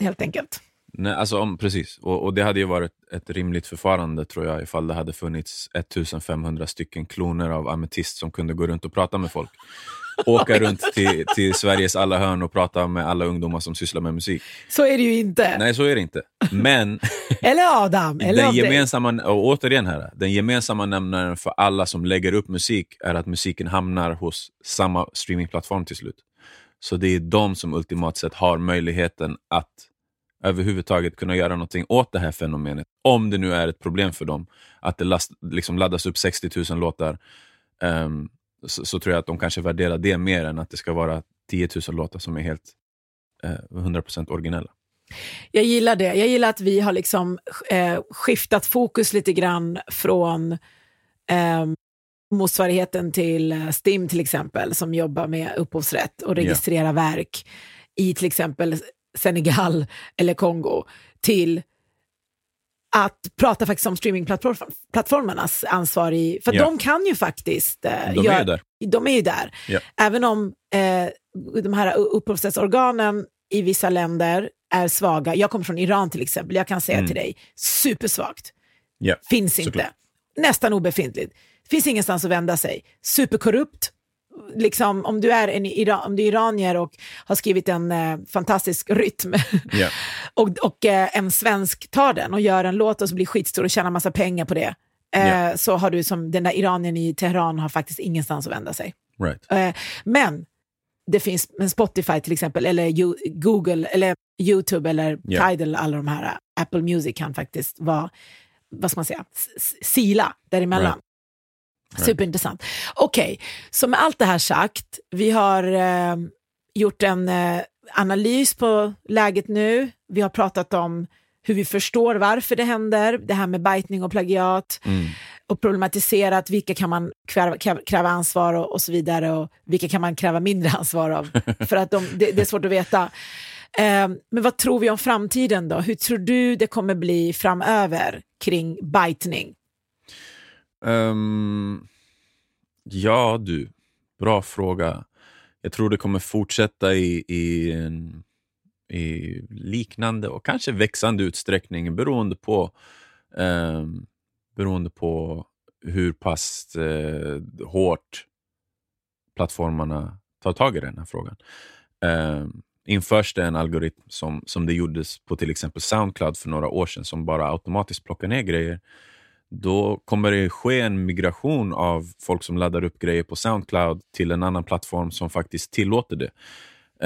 Speaker 1: helt enkelt.
Speaker 2: Nej, alltså om, precis. Och, och, det hade ju varit ett rimligt förfarande tror jag ifall det hade funnits 1500 stycken kloner av ametist som kunde gå runt och prata med folk. Åka runt till, till Sveriges alla hörn och prata med alla ungdomar som sysslar med musik.
Speaker 1: Så är det ju inte.
Speaker 2: Nej, så är det inte. Men...
Speaker 1: eller Adam, eller
Speaker 2: den gemensamma, och återigen här, den gemensamma nämnaren för alla som lägger upp musik är att musiken hamnar hos samma streamingplattform till slut. Så det är de som ultimat sett har möjligheten att överhuvudtaget kunna göra någonting åt det här fenomenet. Om det nu är ett problem för dem, att det last, liksom laddas upp 60 000 låtar, um, så, så, tror jag att de kanske värderar det mer än att det ska vara 10 000 låtar som är helt uh, eh, 100% originella.
Speaker 1: Jag gillar det. Jag gillar att vi har liksom eh, skiftat fokus lite grann från eh, motsvarigheten till eh, STIM till exempel, som jobbar med upphovsrätt och registrerar yeah. verk i till exempel Senegal eller Kongo till att prata faktiskt om streamingplattformarnas ansvar. I, för ja. de kan ju faktiskt...
Speaker 2: Eh, de, är ju där.
Speaker 1: de är ju där.
Speaker 2: Ja.
Speaker 1: Även om eh, de här upphovsrättsorganen i vissa länder är svaga. Jag kommer från Iran till exempel. Jag kan säga mm. till dig, supersvagt.
Speaker 2: Ja,
Speaker 1: Finns inte. Nästan obefintligt. Finns ingenstans att vända sig. Superkorrupt liksom, om, du är en Iran, om du är iranier och har skrivit en eh, fantastisk rytm
Speaker 2: Ja.
Speaker 1: och, och eh, en svensk tar den och gör en låt och så blir skitstor och tjänar massa pengar på det. Eh,
Speaker 2: Ja.
Speaker 1: Så har du som den där iranien i Teheran har faktiskt ingenstans att vända sig.
Speaker 2: Right.
Speaker 1: Eh, men det finns en Spotify till exempel, eller Yo- Google, eller YouTube, eller
Speaker 2: Ja.
Speaker 1: Tidal, alla de här. eh, Apple Music kan faktiskt vara, vad ska man säga, sila däremellan.
Speaker 2: Right.
Speaker 1: Superintressant. Okej, så med allt det här sagt, vi har eh, gjort en eh, analys på läget nu. Vi har pratat om hur vi förstår varför det händer, det här med bajtning och plagiat
Speaker 2: Mm.
Speaker 1: och problematiserat vilka kan man kräva, kräva ansvar och, och så vidare och vilka kan man kräva mindre ansvar av. För att de, det, det är svårt att veta. Eh, men vad tror vi om framtiden då? Hur tror du det kommer bli framöver kring bajtning?
Speaker 2: Um, ja du, bra fråga. Jag tror det kommer fortsätta i, i, en, i liknande och kanske växande utsträckning beroende på, um, beroende på hur pass uh, hårt plattformarna tar tag i den här frågan. Um, införs det en algoritm som, som det gjordes på till exempel Soundcloud för några år sedan som bara automatiskt plockar ner grejer då kommer det ske en migration av folk som laddar upp grejer på Soundcloud till en annan plattform som faktiskt tillåter det.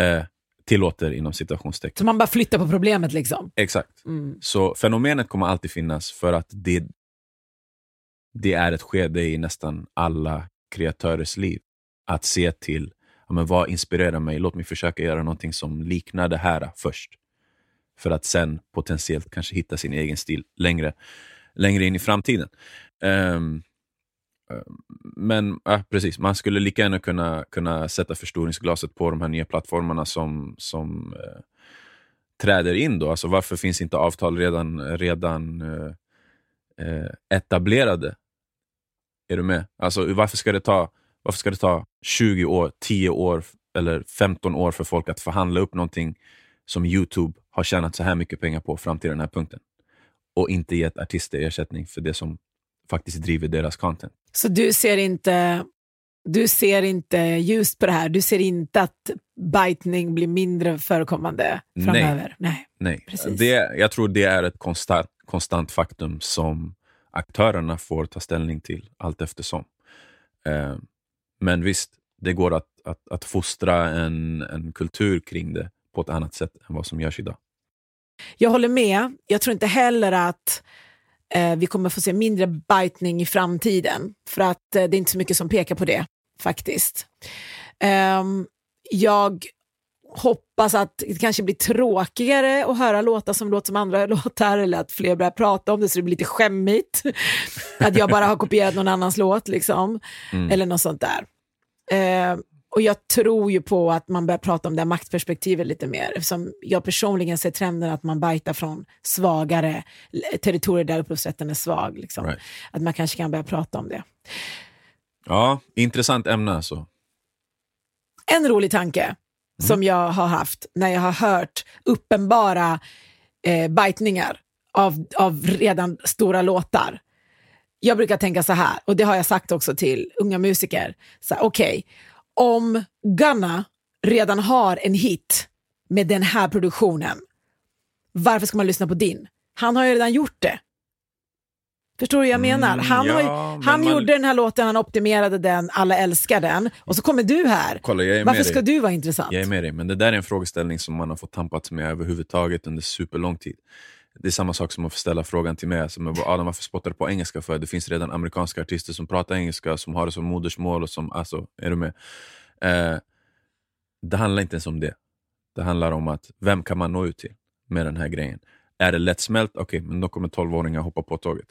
Speaker 2: Eh, tillåter inom citationstecken.
Speaker 1: Så man bara flyttar på problemet liksom?
Speaker 2: Exakt.
Speaker 1: Mm.
Speaker 2: Så fenomenet kommer alltid finnas för att det, det är ett skede i nästan alla kreatörers liv. Att se till ja, men vad inspirerar mig, låt mig försöka göra någonting som liknar det här först. För att sen potentiellt kanske hitta sin egen stil längre, längre in i framtiden. Um, men ja, precis, man skulle lika gärna kunna, kunna sätta förstoringsglaset på de här nya plattformarna som, som eh, träder in. Då. Alltså, varför finns inte avtal redan, redan eh, eh etablerade? Är du med? Alltså, varför, ska det ta, varför ska det ta 20 år, 10 år eller 15 år för folk att förhandla upp någonting som Youtube har tjänat så här mycket pengar på fram till den här punkten? Och inte gett artister ersättning för det som faktiskt driver deras content.
Speaker 1: Så du ser inte du ser inte ljust på det här? Du ser inte att bajtning blir mindre förekommande
Speaker 2: Nej.
Speaker 1: framöver? Nej.
Speaker 2: Nej,
Speaker 1: Precis.
Speaker 2: det, jag tror det är ett konstant, konstant faktum som aktörerna får ta ställning till allt eftersom. Eh, men visst, det går att, att, att fostra en, en kultur kring det på ett annat sätt än vad som görs idag.
Speaker 1: Jag håller med. Jag tror inte heller att eh, vi kommer få se mindre bajtning i framtiden. För att eh, det är inte så mycket som pekar på det, faktiskt. Ehm, jag hoppas att det kanske blir tråkigare att höra låtar som låter som andra låtar eller att fler börjar prata om det så det blir lite skämmigt. att jag bara har kopierat någon annans låt liksom.
Speaker 2: Mm.
Speaker 1: Eller något sånt där. Ehm, och jag tror ju på att man börjar prata om det här maktperspektivet lite mer. Eftersom jag personligen ser trenden att man bajtar från svagare territorier där upphovsrätten är svag. Liksom.
Speaker 2: Right.
Speaker 1: Att man kanske kan börja prata om det.
Speaker 2: Ja, intressant ämne alltså.
Speaker 1: En rolig tanke som jag har haft när jag har hört uppenbara eh, bajtningar av, av redan stora låtar. Jag brukar tänka så här, och det har jag sagt också till unga musiker. Okej, om Gunna redan har en hit med den här produktionen, varför ska man lyssna på din? Han har ju redan gjort det. Förstår du vad jag menar?
Speaker 2: Mm,
Speaker 1: Han, har ju,
Speaker 2: ja, men
Speaker 1: han
Speaker 2: man-
Speaker 1: gjorde den här låten, han optimerade den, alla älskar den. Och så kommer du här.
Speaker 2: Kolla,
Speaker 1: Varför ska
Speaker 2: dig.
Speaker 1: du vara intressant?
Speaker 2: Jag är med dig, men det där är en frågeställning som man har fått tampats med överhuvudtaget under superlång tid. Det är samma sak som att ställa frågan till mig, som är, Adam, varför spottar du på engelska för? Det finns redan amerikanska artister som pratar engelska, som har det som modersmål. Och som, alltså, är du med? Eh, det handlar inte ens om det. Det handlar om att vem kan man nå ut till med den här grejen? Är det lättsmält? Okej, men då kommer 12-åringar hoppa på tåget.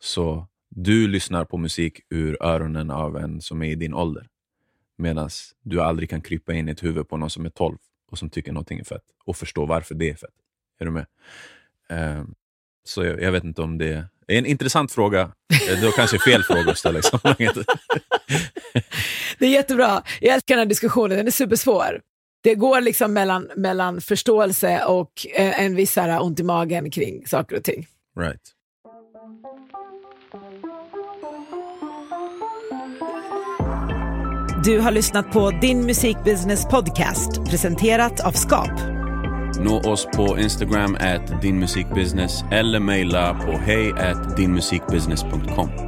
Speaker 2: Så du lyssnar på musik ur öronen av en som är i din ålder. Medan du aldrig kan krypa in i ett huvud på någon som är 12 och som tycker någonting är fett och förstå varför det är fett. Är du med? Ehm, så jag, jag vet inte om det är en intressant fråga. Eh, Det var kanske fel fråga att ställa i sammanhanget.
Speaker 1: Det är jättebra. Jag älskar den här diskussionen, den är supersvår. Det går liksom mellan, mellan förståelse och eh, en viss här ont i magen kring saker och ting.
Speaker 2: Right.
Speaker 1: Du har lyssnat på Din Musikbusiness Podcast presenterat av Skap.
Speaker 2: Nå oss på Instagram at dinmusikbusiness eller mejla på hej dinmusikbusiness.com.